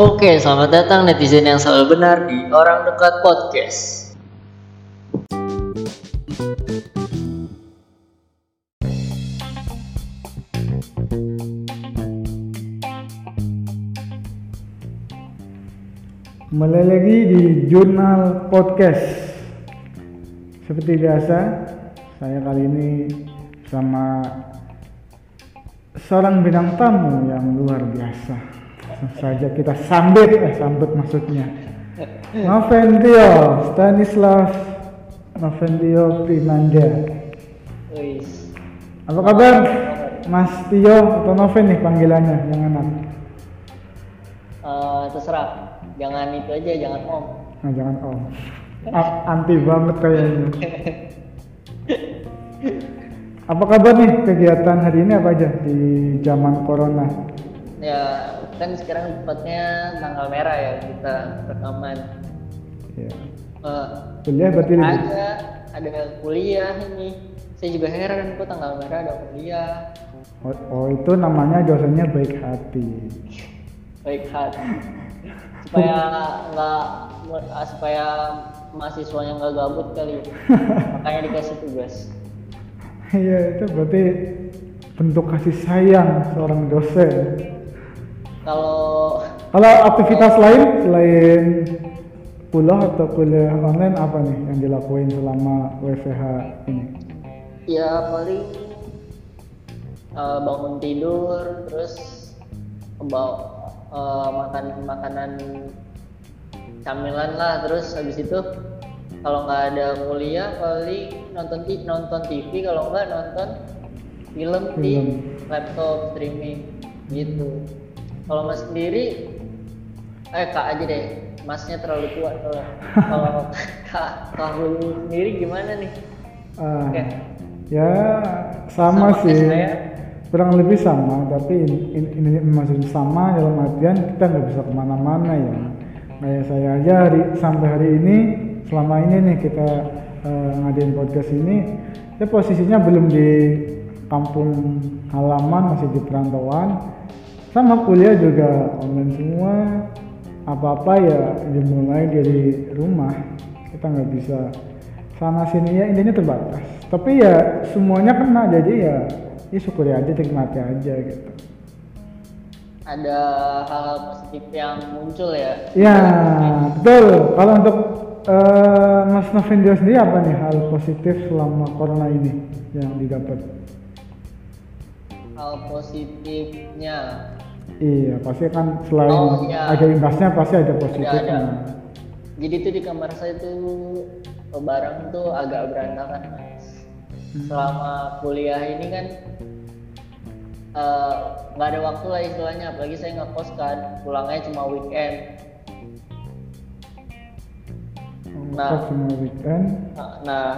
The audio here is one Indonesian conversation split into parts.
Oke, selamat datang netizen yang selalu benar di Orang Dekat Podcast. Lagi di Jurnal Podcast. Seperti biasa, saya kali ini sama seorang bintang tamu yang luar biasa. Langsung saja kita sambut, eh sambut maksudnya. Noventio Stanislav Noventio Primanda. Apa kabar? Mas Tio atau Noven nih panggilannya yang enak? Eh, terserah. Jangan itu aja, jangan om. Nah, jangan om. A- anti banget kayaknya. Apa kabar nih kegiatan hari ini apa aja di zaman corona? Ya, kan sekarang tepatnya tanggal merah ya kita rekaman. Ya. Eh, Kuliah berarti ada ada kuliah ini. Saya juga heran kok tanggal merah ada kuliah. Oh, oh, itu namanya dosennya baik hati. Baik hati. Supaya nggak supaya mahasiswanya nggak gabut kali. Makanya dikasih tugas. Iya itu berarti bentuk kasih sayang seorang dosen. Kalau Kalau aktivitas lain selain kuliah atau kuliah online apa nih yang dilakuin selama WFH ini? ya paling eh, bangun tidur terus bawa eh, makan makanan camilan lah terus habis itu kalau nggak ada kuliah paling nonton TV, nonton TV kalau nggak nonton film di Film. laptop streaming gitu kalau mas sendiri eh kak aja deh. Masnya terlalu tua kalau kak Hulu sendiri gimana nih? Ah, Oke. ya sama, Sama sih. kayak kurang lebih sama tapi ini, ini, ini maksudnya sama dalam artian kita nggak bisa ke mana-mana ya. Kayak saya aja hari, sampai hari ini selama ini nih kita eh, ngadain podcast ini ya posisinya belum di kampung halaman masih di perantauan sama kuliah juga online semua. Apa-apa ya dimulai dari rumah. Kita nggak bisa sana sini. Ya intinya terbatas. Tapi ya semuanya kena. Jadi ya ya syukuri aja nikmati aja gitu. Ada hal-hal positif yang muncul ya? Ya betul. Kalau untuk eh, Mas Novendio sendiri apa nih hal positif selama corona ini yang didapat hal positifnya iya pasti kan selain Oh, iya. ada imbasnya pasti ada ada positifnya ada jadi tuh di kamar saya tuh barang tuh agak berantakan mas Hmm. selama kuliah ini kan eh, nggak ada waktu lah istilahnya apalagi saya ngekos kan pulangnya cuma weekend Nah. Nah. semua weekend Nah,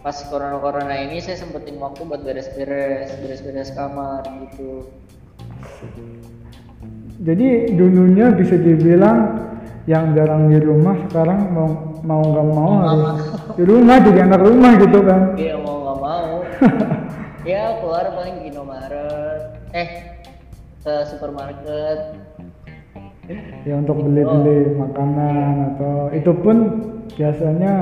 pas corona-corona ini saya sempetin waktu buat beres-beres, beres-beres kamar gitu. jadi dulunya bisa dibilang yang jarang di rumah sekarang mau mau nggak mau harus di rumah jadi anak rumah gitu kan Iya mau nggak mau. ya keluar paling ke Indomaret, eh ke supermarket. ya untuk beli-beli makanan atau itu pun biasanya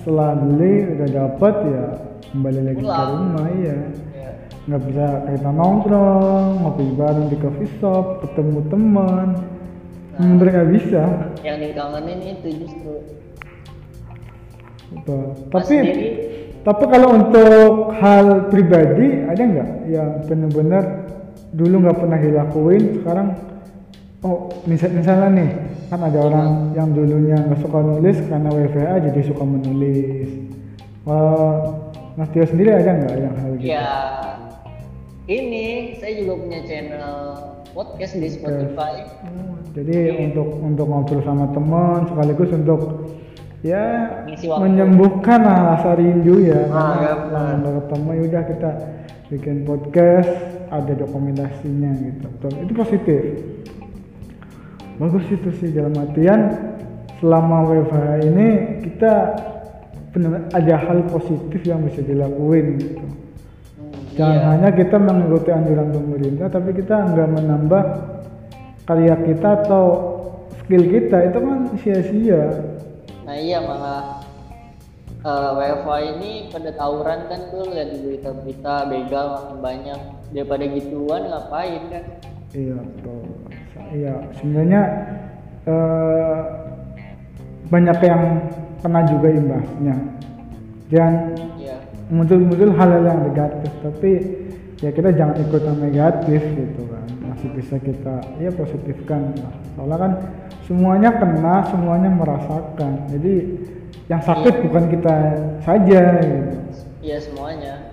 setelah beli udah dapat ya kembali lagi ke rumah iya Ya, nggak bisa kita nongkrong ngopi bareng di coffee shop ketemu teman Nah. bener nggak bisa yang dikangenin itu justru. Betul. Tapi sendiri, tapi kalau untuk hal pribadi ada nggak yang benar-benar dulu nggak pernah dilakuin sekarang oh misal misalnya nih kan ada orang yang dulunya nggak suka nulis karena WFH jadi suka menulis. Wah, Mas Tio sendiri ada nggak yang hal gitu? ya ini saya juga punya channel podcast di Spotify. Oh, jadi untuk untuk ngobrol sama teman sekaligus untuk ya menyembuhkan lah rasa rindu ya. Ah, karena ya, ketemu ya udah kita bikin podcast ada dokumentasinya gitu. Itu positif bagus itu sih dalam artian selama WFH ini kita benar ada hal positif yang bisa dilakuin gitu. Jangan iya. hanya kita mengikuti anjuran pemerintah, tapi kita nggak menambah karya kita atau skill kita. Itu kan sia-sia. Nah iya malah uh, WFA ini pada tawuran kan tuh lihat berita-berita begal makin banyak. Daripada gituan ngapain kan? Iya betul iya sebenarnya eh, banyak yang kena juga imbasnya. Dan iya. muncul-muncul hal-hal yang negatif tapi ya kita jangan ikut yang negatif gitu kan. Masih bisa kita ya positifkan. Lah soalnya kan semuanya kena semuanya merasakan. Jadi yang sakit Iya. bukan kita saja gitu. Iya semuanya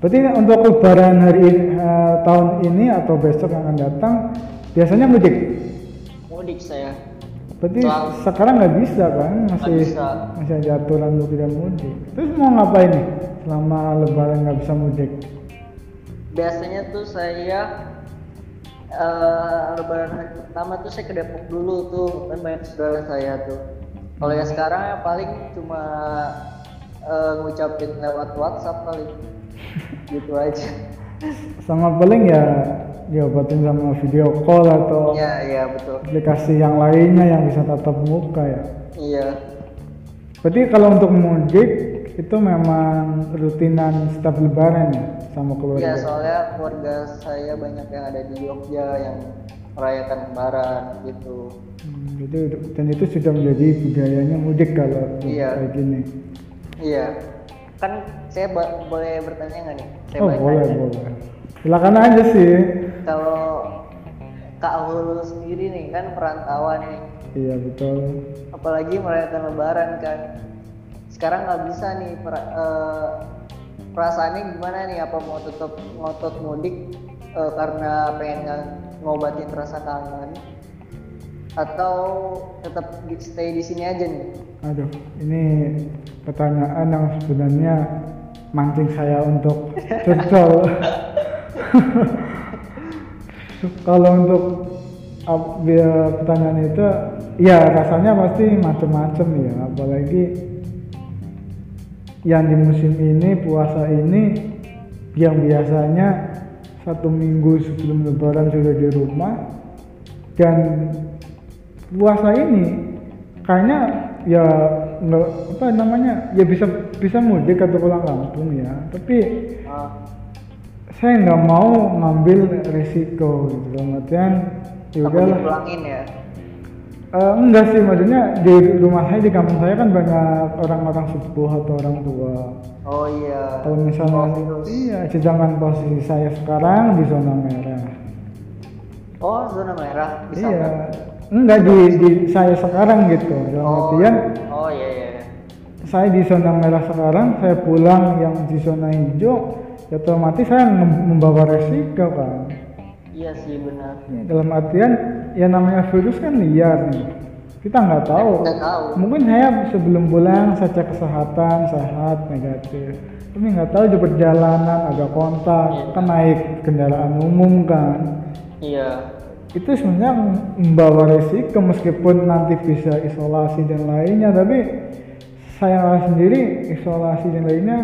berarti untuk lebaran hari ini, eh, tahun ini atau besok yang akan datang biasanya mudik? Mudik saya. Berarti Selalu. sekarang nggak bisa kan? Masih bisa. masih ada aturan untuk tidak mudik. Terus mau ngapain nih selama lebaran nggak bisa mudik? Biasanya tuh saya eh lebaran hari pertama tuh saya ke Depok dulu tuh kan banyak saudara saya tuh. Kalau yang sekarang ya paling cuma eh, ngucapin lewat WhatsApp paling gitu aja. Sama paling ya diobatin sama video call atau iya iya betul. aplikasi yang lainnya yang bisa tatap muka ya. Iya. Berarti kalau untuk mudik itu memang rutinan setiap lebaran ya sama keluarga? Iya soalnya keluarga saya banyak yang ada di Jogja yang merayakan lebaran gitu. Hmm, jadi dan itu sudah menjadi budayanya mudik kalau Iya. kayak gini. Iya. Kan saya ba- boleh bertanya nggak nih? Saya oh boleh tanya. boleh. Silakan aja sih. Kalau Kak Hulu sendiri nih kan perantauan nih. Iya betul. Apalagi merayakan lebaran kan. Sekarang nggak bisa nih per- eh, perasaannya gimana nih? Apa mau tetap ngotot mudik eh, karena pengen ng- ngobatin rasa kangen? Atau tetap stay di sini aja nih? Aduh ini pertanyaan yang sebenarnya mancing saya untuk curcol kalau untuk biar pertanyaan itu ya rasanya pasti macam-macam ya. Apalagi yang di musim ini puasa ini yang biasanya satu minggu sebelum lebaran sudah di rumah. Dan puasa ini kayaknya ya nggak apa namanya ya bisa bisa mudik atau pulang kampung ya tapi Ah, saya nggak mau ngambil resiko gitu. Artian ya takut udahlah dipulangin ya? Eh, enggak sih maksudnya di rumah saya di kampung saya kan banyak orang-orang sepuh atau orang tua. Oh iya. Kalau misalnya Oh, iya sedangkan posisi saya sekarang di zona merah. Oh zona merah? Di iya. enggak di, di saya sekarang gitu. Dalam oh. artian saya di zona merah sekarang saya pulang yang di zona hijau ya otomatis saya mem- membawa resiko kan iya sih benar. Ya, dalam artian ya namanya virus kan liar nih. Kita nggak tahu. Nggak tahu. Mungkin saya sebelum pulang saya cek kesehatan sehat negatif. Tapi nggak tahu di perjalanan ada kontak Iya. kan naik kendaraan umum kan. Iya. Itu sebenarnya membawa resiko meskipun nanti bisa isolasi dan lainnya tapi saya sendiri isolasi dan lainnya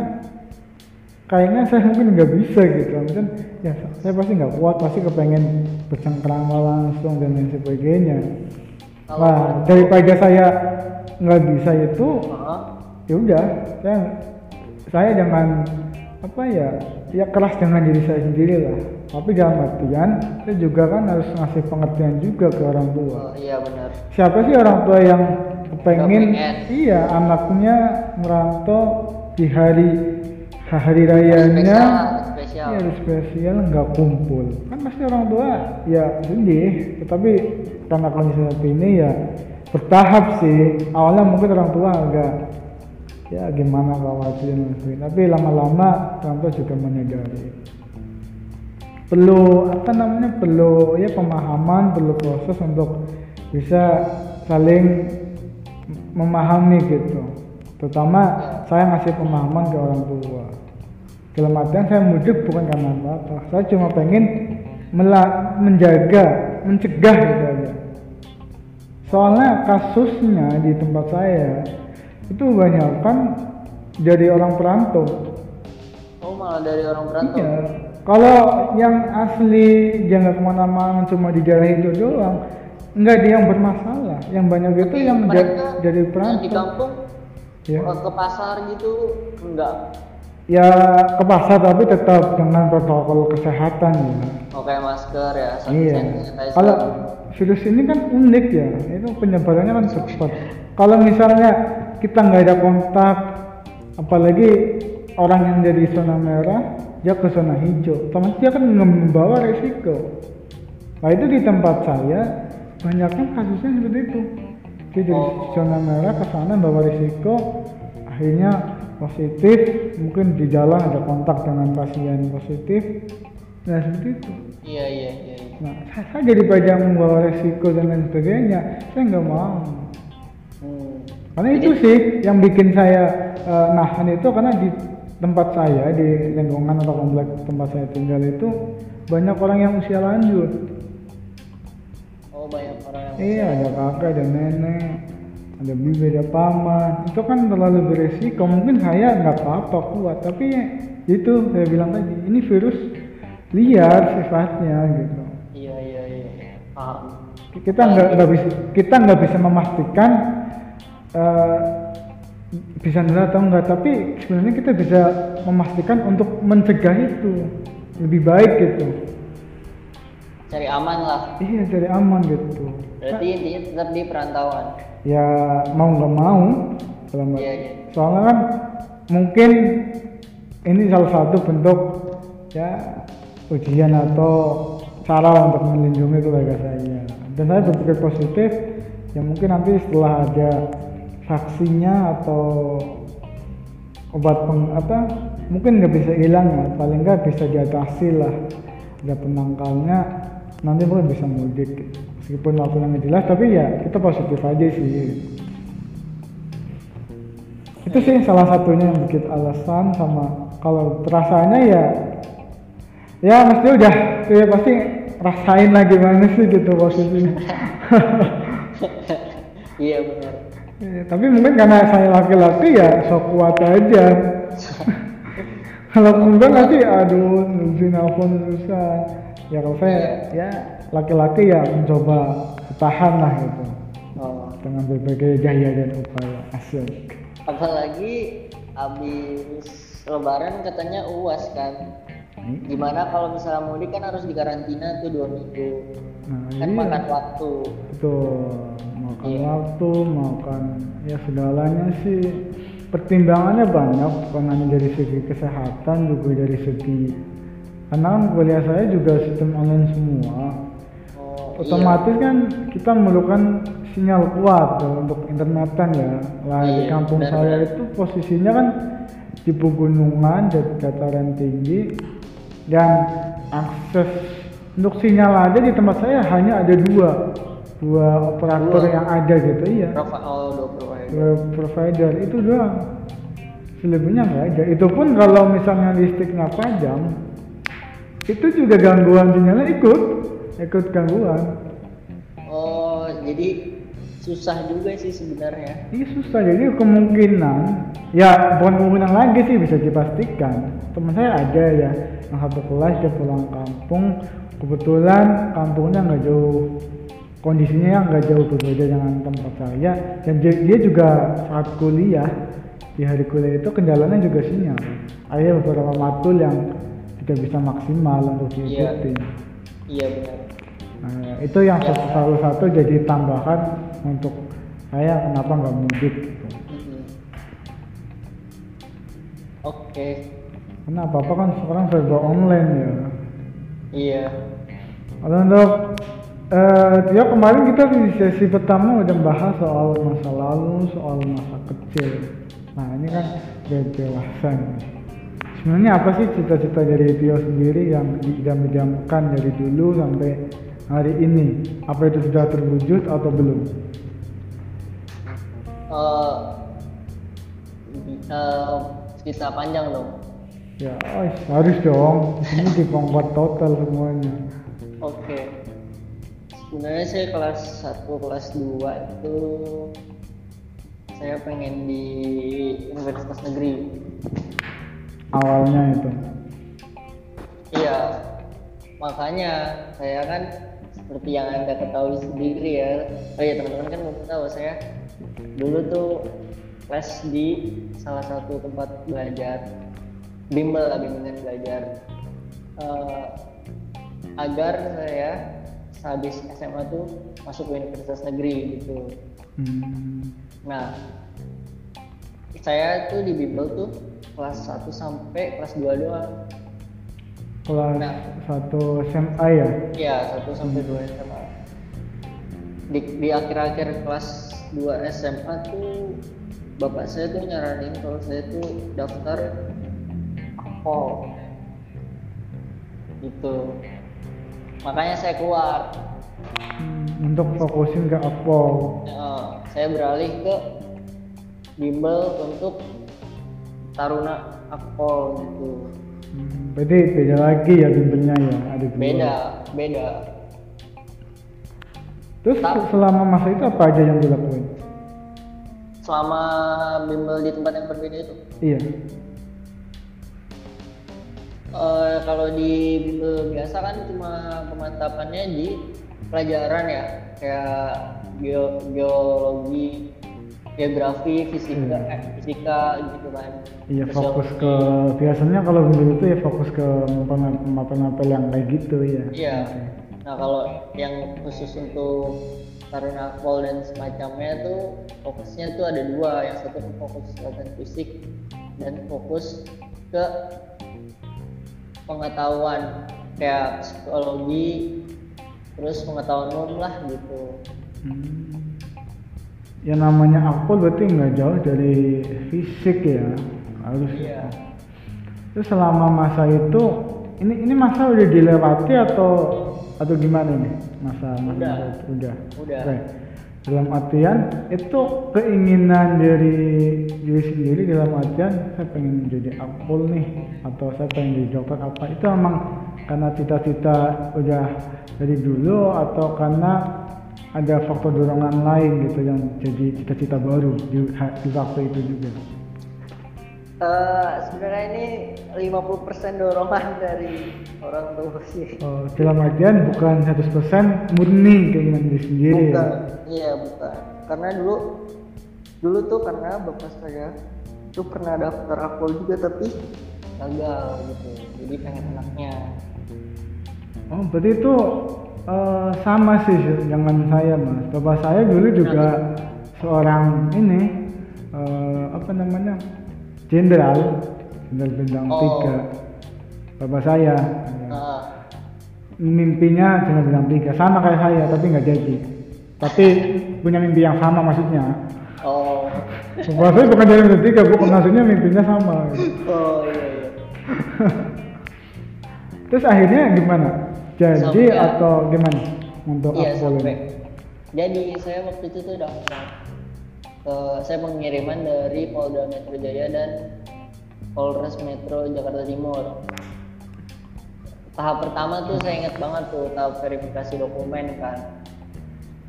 kayaknya saya mungkin nggak bisa gitu. Mungkin ya saya pasti nggak kuat pasti kepengen bercengkrama langsung dan lain sebagainya. Nah daripada saya nggak bisa itu ya udah saya saya jangan apa ya ya keras dengan diri saya sendiri lah tapi dalam artian saya juga kan harus ngasih pengertian juga ke orang tua Oh, iya benar siapa sih orang tua yang pengen pengen. iya anaknya merantau di hari hari rayanya spesial spesial hari spesial nggak kumpul. Kan pasti orang tua ya sedih, tetapi karena kondisi seperti ini ya bertahap sih. Awalnya mungkin orang tua agak ya gimana khawatir. Tapi lama-lama orang juga menyadari. Perlu apa namanya? Perlu ya pemahaman, perlu proses untuk bisa saling memahami gitu. Terutama saya ngasih pemahaman ke orang tua dalam artian saya mudik bukan karena apa-apa saya cuma pengen menjaga mencegah gitu aja soalnya kasusnya di tempat saya itu banyak. Kan dari orang perantau. Oh malah dari orang perantau? Iya. Kalau yang asli dia nggak ke mana-mana cuma di daerah itu doang. Nggak dia yang bermasalah. Yang banyak itu yang mereka ja- jadi yang di perantau. kampung ya. ke pasar gitu enggak? Ya ke pasar tapi tetap dengan protokol kesehatan ya. Oke masker ya iya. kalau virus ini kan unik ya. Itu penyebarannya kan cepat. Kalau misalnya kita nggak ada kontak. Apalagi orang yang dari zona merah dia ke zona hijau. Otomatis dia kan membawa resiko. Nah itu di tempat saya banyak kan kasusnya seperti itu. Dia dari Oh. zona merah ke sana bawa risiko akhirnya positif. Mungkin di jalan ada kontak dengan pasien positif. Nah seperti itu. Iya iya iya. Nah, saya, saya daripada membawa resiko dan lain sebagainya, saya nggak mau. Karena itu sih yang bikin saya eh, nahan itu karena di tempat saya di lingkungan atau komplek tempat saya tinggal itu banyak orang yang usia lanjut. oh banyak orang yang Iya, ada kakak, ada nenek, ada bibi, ada paman. Itu kan terlalu beresiko. Mungkin saya nggak apa-apa kuat, tapi itu saya bilang tadi, ini virus liar sifatnya gitu. iya iya iya paham kita nggak nggak bisa kita nggak bisa memastikan eh, bisa nular atau enggak tapi sebenarnya kita bisa memastikan untuk mencegah itu. Lebih baik gitu. Cari aman lah. Iya jadi aman gitu. Berarti intinya tetap di perantauan. Ya mau nggak mau. Nggak- Iya, iya. soalnya kan mungkin ini salah satu bentuk ya ujian atau cara untuk melindungi keluarga saya. Dan saya berpikir positif ya mungkin nanti setelah ada vaksinnya atau obat peng, apa mungkin nggak bisa hilang ya. Paling nggak bisa diatasi lah. Ada penangkalnya nanti mungkin bisa mudik. Meskipun nggak jelas tapi ya kita positif aja sih. Itu sih salah satunya yang bikin alasan sama kalau terasanya ya ya mesti udah ya pasti rasain lah gimana sih gitu posisinya iya benar Ya, tapi mungkin karena saya laki-laki ya sok kuat aja. Kalau enggak nanti aduh nurusin nelfon susah. Ya kalau saya ya laki-laki ya mencoba bertahan lah gitu. Oh. dengan berbagai gaya dan upaya asik apalagi habis lebaran katanya uas kan. Gimana kalau misalnya mudik kan harus dikarantina tuh dua minggu. Nah kan iya. makan waktu. Betul makan Iya. waktu makan ya segalanya sih. Pertimbangannya banyak bukan hanya dari segi kesehatan juga dari segi karena kan kuliah saya juga sistem online semua. Oh, otomatis kan kita memerlukan sinyal kuat tuh untuk internetan ya. Lah di Iya, kampung benar, saya itu posisinya kan di pegunungan dat- dataran tinggi dan akses untuk sinyal aja di tempat saya hanya ada dua dua operator Dua. yang ada gitu iya. Provi- oh dua provider. Dua provider itu doang. Selebihnya nggak ada. Itu pun kalau misalnya listriknya padam itu juga gangguan sinyalnya ikut ikut gangguan. Oh jadi susah juga sih sebenarnya. Iya susah. Jadi kemungkinan ya bukan kemungkinan lagi sih bisa dipastikan. Teman saya ada ya yang satu kelas dia pulang kampung. Kebetulan kampungnya nggak jauh kondisinya nggak jauh berbeda dengan tempat saya dan dia, juga saat kuliah di hari kuliah itu kendalanya juga sinyal ada beberapa matul yang tidak bisa maksimal untuk Iya. diikuti iya benar Nah, itu yang Ya. salah satu jadi tambahan untuk saya kenapa nggak mudik gitu. Mm-mm. oke Karena apa apa kan sekarang serba online ya. iya untuk eh ya kemarin kita di sesi pertama udah bahas soal masa lalu, soal masa kecil. Nah ini kan nih. Sebenarnya apa sih cita-cita dari Tio sendiri yang diidam-idamkan dari dulu sampai hari ini? Apa itu sudah terwujud atau belum? Eh, eh, cerita panjang dong Ya, oh, harus dong. Ini dipongkot total semuanya. Oke. Sebenarnya saya kelas 1, kelas 2 itu saya pengen di universitas negeri. Awalnya itu. Iya, makanya saya kan seperti yang anda ketahui sendiri ya. Oh iya teman-teman kan belum tahu saya dulu tuh les di salah satu tempat belajar bimbel lah bimbingan belajar Eh, agar saya sehabis SMA tuh masuk ke universitas negeri gitu. Hmm. Nah, saya tuh di bimbel tuh kelas 1 sampai kelas 2 doang. Kelas Nah. satu SMA ya? Iya, 1 sampai 2 SMA. Di, di akhir-akhir kelas 2 SMA tuh bapak saya tuh nyaranin kalau saya tuh daftar akpol gitu makanya saya keluar untuk fokusin ke. Nah, saya beralih ke bimbel untuk taruna akpol gitu Hmm, berarti beda lagi ya bimbelnya ya, ada dua. beda beda Terus Tapi- selama masa itu apa aja yang dilakuin? selama bimbel di tempat yang berbeda itu Iya. Eh, kalau di bimbel biasa kan cuma pemantapannya di pelajaran ya kayak geo- geologi geografi fisika Hmm. eh, fisika gitu kan Iya fokus ke biasanya kalau bimbel itu ya fokus ke mapel-mapel yang kayak gitu ya. Iya. Nah kalau yang khusus untuk Taruna Akpol dan semacamnya tuh fokusnya tuh ada dua, yang satu fokus latihan fisik dan fokus ke pengetahuan kayak psikologi, terus pengetahuan umum lah gitu. Hmm. Ya namanya akpol berarti nggak jauh dari fisik ya harus. Iya. Terus selama masa itu ini ini masa udah dilewati atau atau gimana nih masa masa Udah. itu? udah Udah. Dalam artian itu keinginan dari diri sendiri dalam artian saya pengen jadi akpol nih atau saya pengen jadi dokter apa. Itu emang karena cita-cita udah dari dulu atau karena ada faktor dorongan lain gitu yang jadi cita-cita baru di waktu itu juga Eh, sebenarnya ini 50% dorongan dari orang tua sih. Oh, dalam artian bukan 100% murni keinginan diri sendiri ya? Bukan, iya bukan. Karena dulu dulu tuh karena bapak saya tuh pernah daftar akpol juga tapi gagal gitu. Jadi pengen anaknya. Oh, berarti itu eh, sama sih dengan saya mas. Bapak saya dulu juga seorang ini eh, apa namanya jenderal, jenderal bintang Oh. tiga. Bapak saya Nah, mimpinya jenderal bintang tiga sama kayak saya tapi nggak jadi. Tapi punya mimpi yang sama maksudnya. oh, Bapak saya bukan jenderal bintang tiga, bukan maksudnya mimpinya sama. oh iya iya. Terus akhirnya gimana? Jadi Sampai- atau gimana untuk Iya sampai. Jadi saya waktu itu tuh daftar. Ke- saya pengiriman dari Polda Metro Jaya dan Polres Metro Jakarta Timur. Tahap pertama tuh saya ingat banget tuh tahap verifikasi dokumen kan.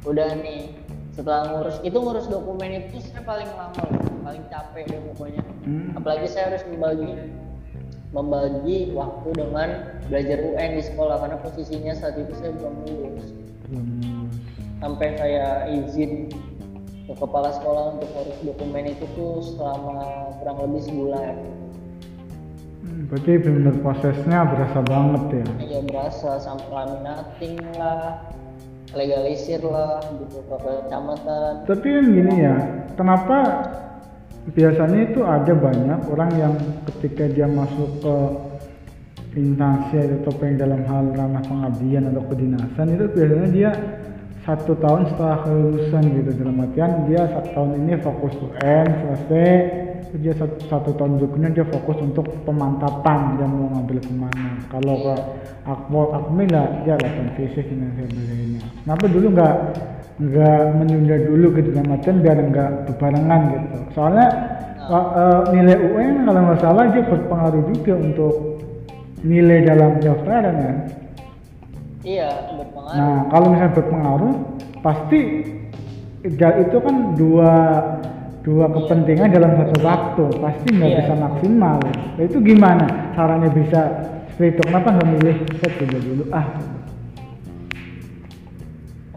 Udah nih setelah ngurus itu ngurus dokumen itu saya paling lama loh, paling capek deh pokoknya. Hmm. Apalagi saya harus membagi membagi waktu dengan belajar UN di sekolah karena posisinya saat itu saya belum lulus Belum. sampai saya izin ke kepala sekolah untuk ngurus dokumen itu tuh selama kurang lebih sebulan. Hmm, Berarti benar prosesnya berasa banget ya. ya berasa. Sampai laminating lah legalisir lah gitu ke kecamatan. Tapi kan gini ya, kenapa biasanya itu ada banyak orang yang ketika dia masuk ke instansi atau pengen dalam hal ranah pengabdian atau kedinasan itu biasanya dia satu tahun setelah kelulusan gitu dalam artian dia satu tahun ini fokus UN selesai. Terus dia satu, satu tahun berikutnya dia fokus untuk pemantapan dia mau ngambil ke mana. Kalau ke akpol akmil lah dia latihan fisik dan sebagainya kenapa dulu nggak nggak menunda dulu gitu dalam artian biar nggak berbarengan gitu. Soalnya eh, nilai UN kalau nggak salah dia berpengaruh juga untuk nilai dalam pendaftaran kan iya berpengaruh. Nah, kalau misalnya berpengaruh, pasti itu kan dua dua kepentingan dalam satu waktu, pasti nggak Iya. bisa maksimal. Nah, itu gimana caranya bisa seperti itu kenapa nggak milih saya coba dulu? Ah.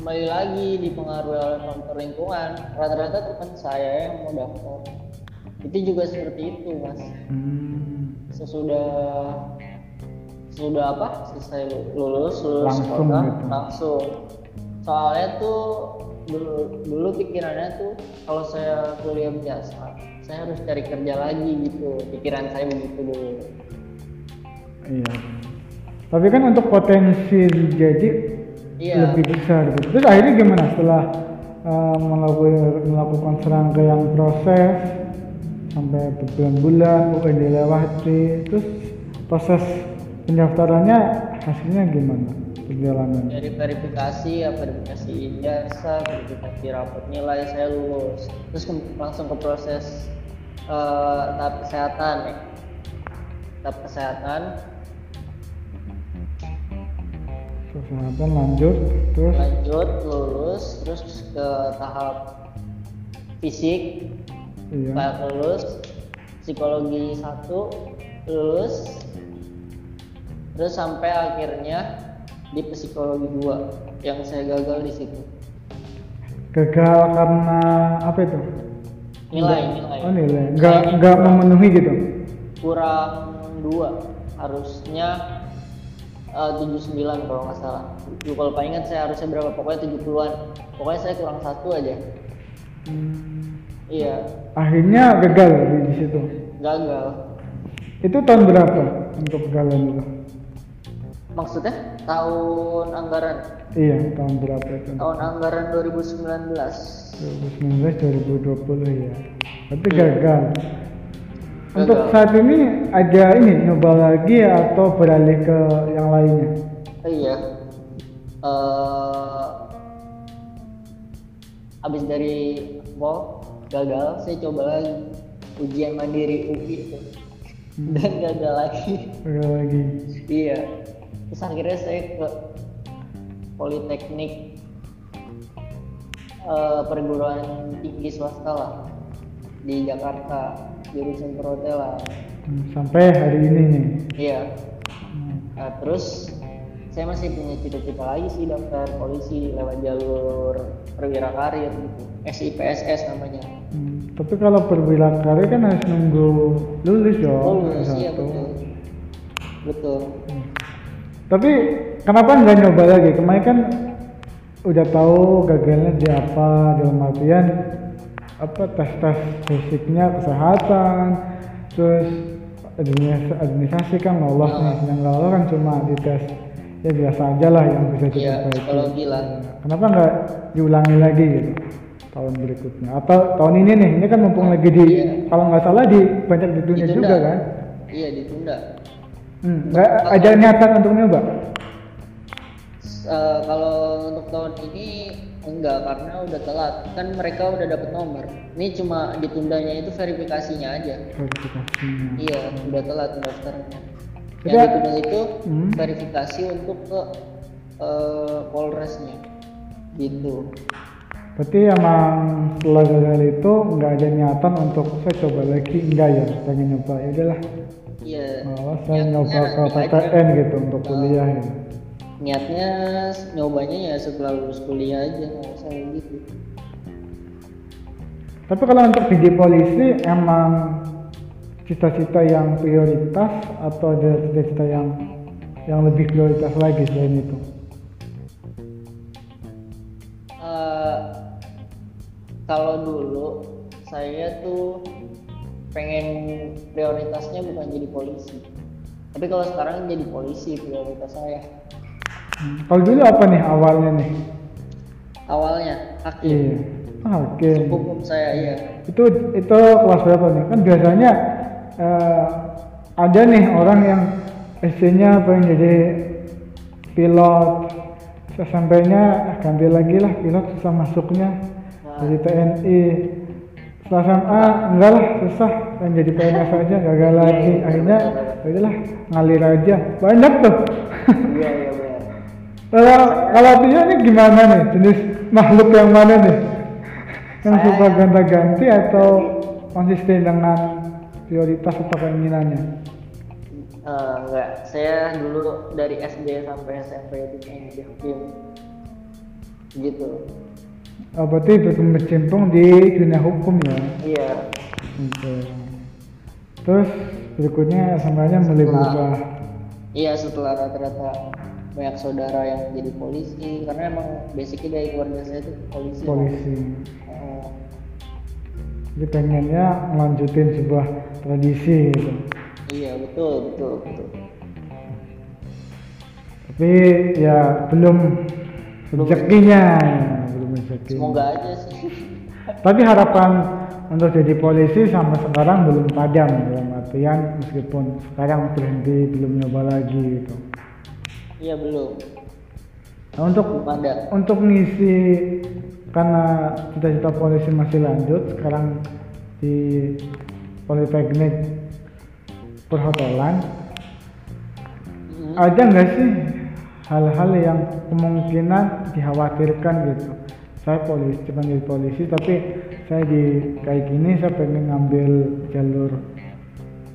Kembali lagi dipengaruhi oleh faktor lingkungan. Rata-rata teman saya yang mau daftar. Itu juga seperti itu mas. Hmm, sesudah sesudah apa selesai lulus lulus Langsung sekolah gitu. langsung. Soalnya tuh dulu dulu pikirannya tuh kalau saya kuliah biasa saya harus cari kerja lagi gitu. Pikiran saya begitu dulu. Iya. Tapi kan untuk potensi jadi Iya. lebih besar gitu. Terus akhirnya gimana setelah uh, melakukan melakukan serangkaian proses sampai berbulan-bulan UN dilewati terus proses pendaftarannya hasilnya gimana? Perjalanan dari verifikasi ya verifikasi ijazah verifikasi rapot nilai saya lulus. Terus ke- langsung ke proses eh, tahap kesehatan ya. Tahap kesehatan. Kesehatan lanjut terus? Lanjut lulus terus ke tahap fisik. Iya. Lulus. Psikologi satu lulus terus sampai akhirnya di psikologi dua yang saya gagal di situ. Gagal karena apa itu? Nilai nilai. oh nilai. Nggak nggak memenuhi gitu? Kurang dua. Harusnya eh, 79 kalau nggak salah. Lu kalau paling ingat saya harusnya berapa? Pokoknya 70-an pokoknya saya kurang satu aja. Hmm, iya. Akhirnya gagal di, di situ? Gagal. Itu tahun berapa untuk kegagalan itu maksudnya? Tahun anggaran? Iya tahun berapa itu? Tahun anggaran 2019 2019 2020 ya tapi gagal. Untuk Gagal. saat ini ada ini nyoba lagi atau beralih ke yang lainnya? Iya. Eh habis dari mall gagal, saya coba lagi. Ujian mandiri UI itu. Dan gagal lagi. gagal lagi. Iya. Terus akhirnya saya ke Politeknik eh, perguruan tinggi swasta lah di Jakarta jurusan perhotelan. Hmm, sampai hari ini nih Iya. Hmm, Nah, terus saya masih punya cita-cita lagi sih daftar polisi lewat jalur perwira karir gitu. SIPSS namanya. hmm, tapi kalau perwira karir kan harus nunggu lulus dong Oh, iya betul. Betul. Tapi kenapa nggak nyoba lagi? Kemarin kan udah tahu gagalnya di apa dalam artian apa tes tes fisiknya kesehatan terus administrasi, kan lolos nih yang nggak lolos kan cuma di tes ya biasa aja lah yang bisa Iya, diperbaiki psikologi lah. kenapa nggak diulangi lagi gitu tahun berikutnya atau tahun ini nih ini kan mumpung lagi di Iya. kalau nggak salah di banyak di dunia Ditunda. juga kan Iya, ditunda. Hmm, nggak ada niatan untuk nyoba eh, kalau untuk tahun ini enggak karena udah telat. Kan mereka udah dapet nomor. Ini cuma ditundanya itu verifikasinya aja. verifikasinya Iya, udah telat pendaftarannya. Yang ditunda itu Hmm. verifikasi untuk ke eh, Polresnya. Gitu. Berarti emang setelah gagal itu nggak ada niatan untuk saya coba lagi enggak ya pengen nyoba ya udahlah Iya. oh, saya niatnya nyoba ke aja. PTN gitu untuk kuliah ya. Niatnya nyobanya ya setelah lulus kuliah aja nggak usah kayak gitu. Tapi kalau untuk jadi polisi emang cita-cita yang prioritas atau ada cita-cita yang yang lebih prioritas lagi selain itu? Eh, kalau dulu saya tuh pengen prioritasnya bukan jadi polisi. Tapi kalau sekarang jadi polisi prioritas saya. Hmm, Kalau dulu apa nih awalnya nih? Awalnya hakim. Iya. Ah, Oke. Hukum saya iya. Itu itu kelas berapa nih? Kan biasanya eh, ada nih orang yang SD-nya pengen jadi pilot, SMP-nya ah, ganti lagi lah pilot susah masuknya Nah. jadi TNI. Setelah SMA enggak lah susah pengen jadi PNS aja gagal lagi. Akhirnya ya udahlah ngalir aja. Banyak tuh. Iya iya. Kalau kalau Tio ini gimana nih jenis makhluk yang mana nih? Yang Saya- suka gonta-ganti atau konsisten dengan prioritas atau keinginannya? Eh, enggak, saya dulu dari SD sampai SMP itu jadi hakim. Gitu. Oh, berarti berkecimpung di dunia hukum ya. Iya. Oke. Terus berikutnya samanya mulai berubah. Iya setelah rata-rata banyak saudara yang jadi polisi karena emang basicnya dari keluarga saya itu polisi. polisi. Eh, Jadi pengennya melanjutin sebuah tradisi gitu. iya betul betul betul. Tapi ya belum rezekinya, ya, belum rezeki. Semoga aja sih. Tapi harapan untuk jadi polisi sampai sekarang belum padam dalam artian meskipun sekarang berhenti belum nyoba lagi gitu. Iya belum. Nah, untuk Belum ada. untuk ngisi karena cita-cita polisi masih lanjut sekarang di Politeknik Perhotelan Hmm. ada nggak sih hal-hal yang kemungkinan dikhawatirkan gitu saya polisi cuma jadi polisi tapi saya di kayak gini saya pengen ngambil jalur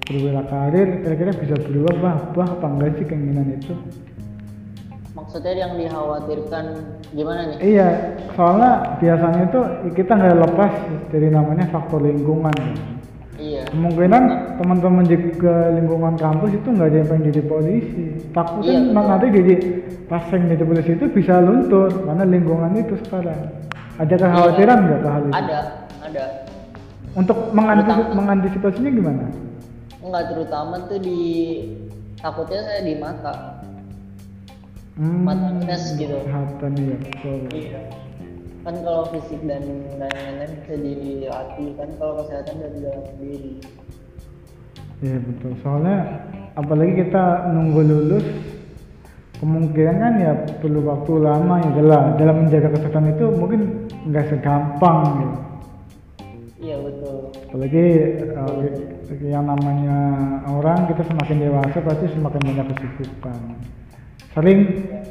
perwira karir kira-kira bisa berubah bah apa enggak sih keinginan itu Maksudnya yang dikhawatirkan gimana nih? Iya, soalnya biasanya itu kita nggak lepas dari namanya faktor lingkungan. Iya. Kemungkinan teman-teman di ke lingkungan kampus itu nggak ada yang pengen jadi polisi. Takutnya Iya, nanti jadi pas yang jadi polisi itu bisa luntur karena lingkungan itu sekarang. Ada kekhawatiran nggak ke hal itu? Iya. Ada, ada. Untuk mengantisip- Terutama- mengantisipasinya gimana? Enggak terutama tuh di takutnya saya di mata. Hmm, Mata minus gitu. Kesehatan ya. betul. Iya. Kan kalau fisik dan lain-lain bisa dilatih kan kalau kesehatan dari dalam sendiri. Iya betul. Soalnya apalagi kita nunggu lulus kemungkinan kan ya perlu waktu lama ya lah dalam menjaga kesehatan itu mungkin nggak segampang gitu. Iya betul. Apalagi eh, yang namanya orang kita semakin dewasa pasti semakin banyak kesibukan. Sering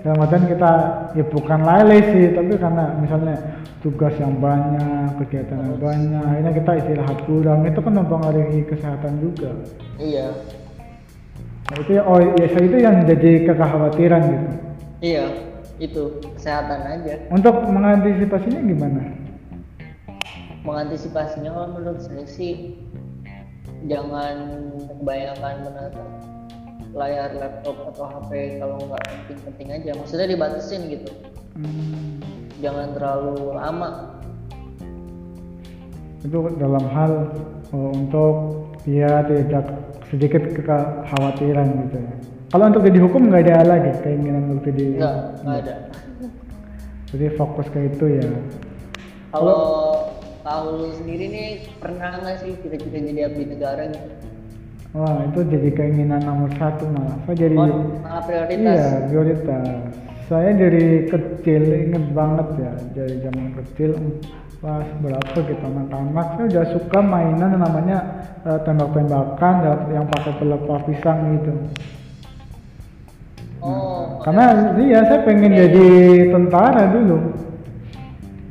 dalam artian kita ya bukan lele sih tapi karena misalnya tugas yang banyak, kegiatan yang banyak, akhirnya kita istirahat kurang itu kan mempengaruhi kesehatan juga. Iya. Nah, itu ya, oh ya saya itu yang jadi kekhawatiran gitu. Iya. Itu kesehatan aja. Untuk mengantisipasinya gimana? Mengantisipasinya kalau menurut saya sih jangan kebanyakan menatap layar laptop atau HP kalau nggak penting-penting aja. Maksudnya dibatasin gitu. Hmm, Jangan terlalu lama. itu dalam hal oh, untuk dia tidak sedikit kekhawatiran gitu ya. Kalau untuk jadi hukum nggak ada lagi keinginan untuk jadi enggak ada. Jadi fokus ke itu ya. Kalau tahu sendiri nih pernah nggak sih cita-cita jadi abdi negara gitu? Wah itu jadi keinginan nomor satu malah. Saya jadi Oh, malah prioritas. Iya, prioritas. Saya dari kecil inget banget ya, dari zaman kecil pas berapa gitu anak-anak saya udah suka mainan yang namanya eh, tembak-tembakan yang pakai pelepah pisang gitu. Oh, Karena iya saya pengen jadi tentara dulu.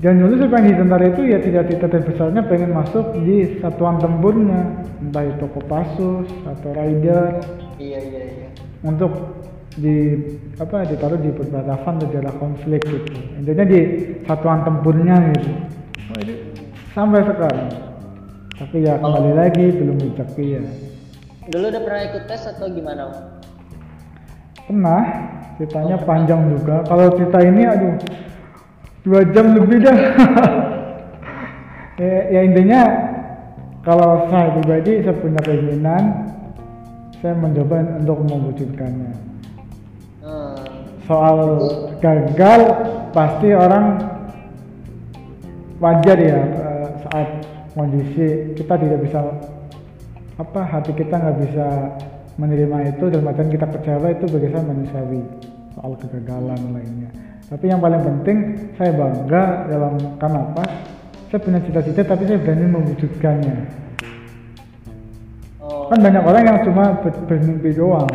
Dan dulu saya pengen jadi tentara itu? Ya tidak cita besarnya pengen masuk di satuan tempurnya, entah itu Kopassus atau Rider iya iya iya. untuk di apa ditaruh di perbatasan daerah konflik gitu. Intinya di satuan tempurnya gitu. Oh, itu sampai sekarang. Tapi ya kembali lagi belum rezeki ya. Dulu udah pernah ikut tes atau gimana? Pernah. Ceritanya panjang juga. Kalau cerita ini aduh dua jam lebih dah. Ya, ya intinya kalau saya pribadi saya punya keinginan saya mencoba untuk mewujudkannya. Soal gagal pasti orang wajar ya eh, saat kondisi kita tidak bisa apa hati kita nggak bisa menerima itu dan bahkan kita kecewa itu bagi saya manusiawi soal kegagalan lainnya tapi yang paling penting saya bangga dalam kenapa saya punya cita-cita tapi saya berani mewujudkannya. Oh, kan banyak orang yang cuma ber- bermimpi doang.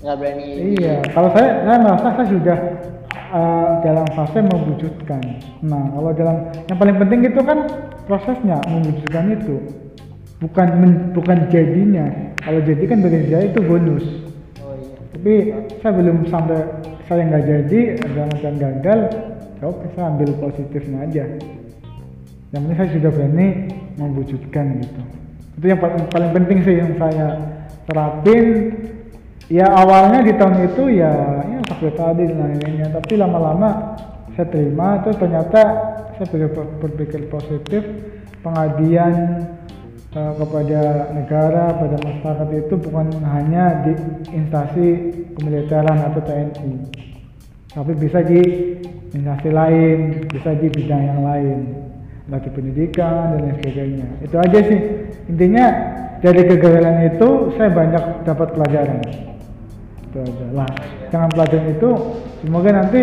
Nggak berani. Iya, kalau saya saya merasa saya sudah uh, dalam fase mewujudkan. Nah, kalau dalam yang paling penting itu kan prosesnya mewujudkan itu. bukan men- bukan jadinya. Kalau jadi kan bagi saya itu bonus. Oh iya. Tapi saya belum sampai saya nggak jadi ada macam gagal ya oke saya ambil positifnya aja. Yang penting saya sudah berani mewujudkan gitu. Itu yang paling, paling penting sih yang saya terapin. Ya awalnya di tahun itu ya ya sakit tadi dan lain-lainnya tapi lama-lama saya terima itu ternyata saya berpikir positif pengabdian eh, kepada negara pada masyarakat itu bukan hanya di instansi kemiliteran atau TNI tapi bisa di instansi lain bisa di bidang yang lain. Bagi pendidikan dan lain sebagainya. Itu aja sih. Intinya dari kegagalan itu saya banyak dapat pelajaran. Itu aja. Lah dengan pelajaran itu semoga nanti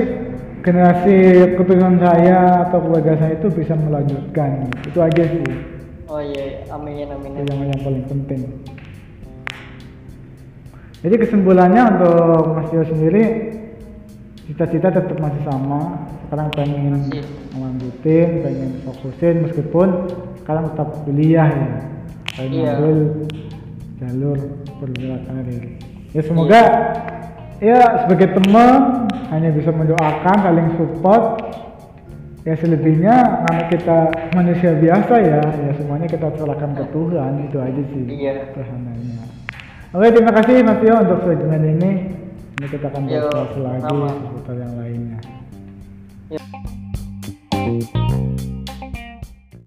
generasi keturunan saya atau keluarga saya itu bisa melanjutkan. Itu aja sih oh iya amin amin itu amin yang, yang paling penting. Jadi kesimpulannya untuk Mas Tio sendiri cita-cita tetap masih sama. Sekarang pengen Masih. melanjutin pengen fokusin meskipun sekarang tetap kuliah ya. Pengen Iya. ambil jalur perwira karir. Ya semoga ya sebagai teman hanya bisa mendoakan saling support ya selebihnya karena kita manusia biasa ya. Ya semuanya kita serahkan ke Tuhan itu aja sih Iya. sederhananya oke terima kasih Mas Tio untuk segmen ini. Ini kita akan bahas lagi seputar yang lainnya. Yo.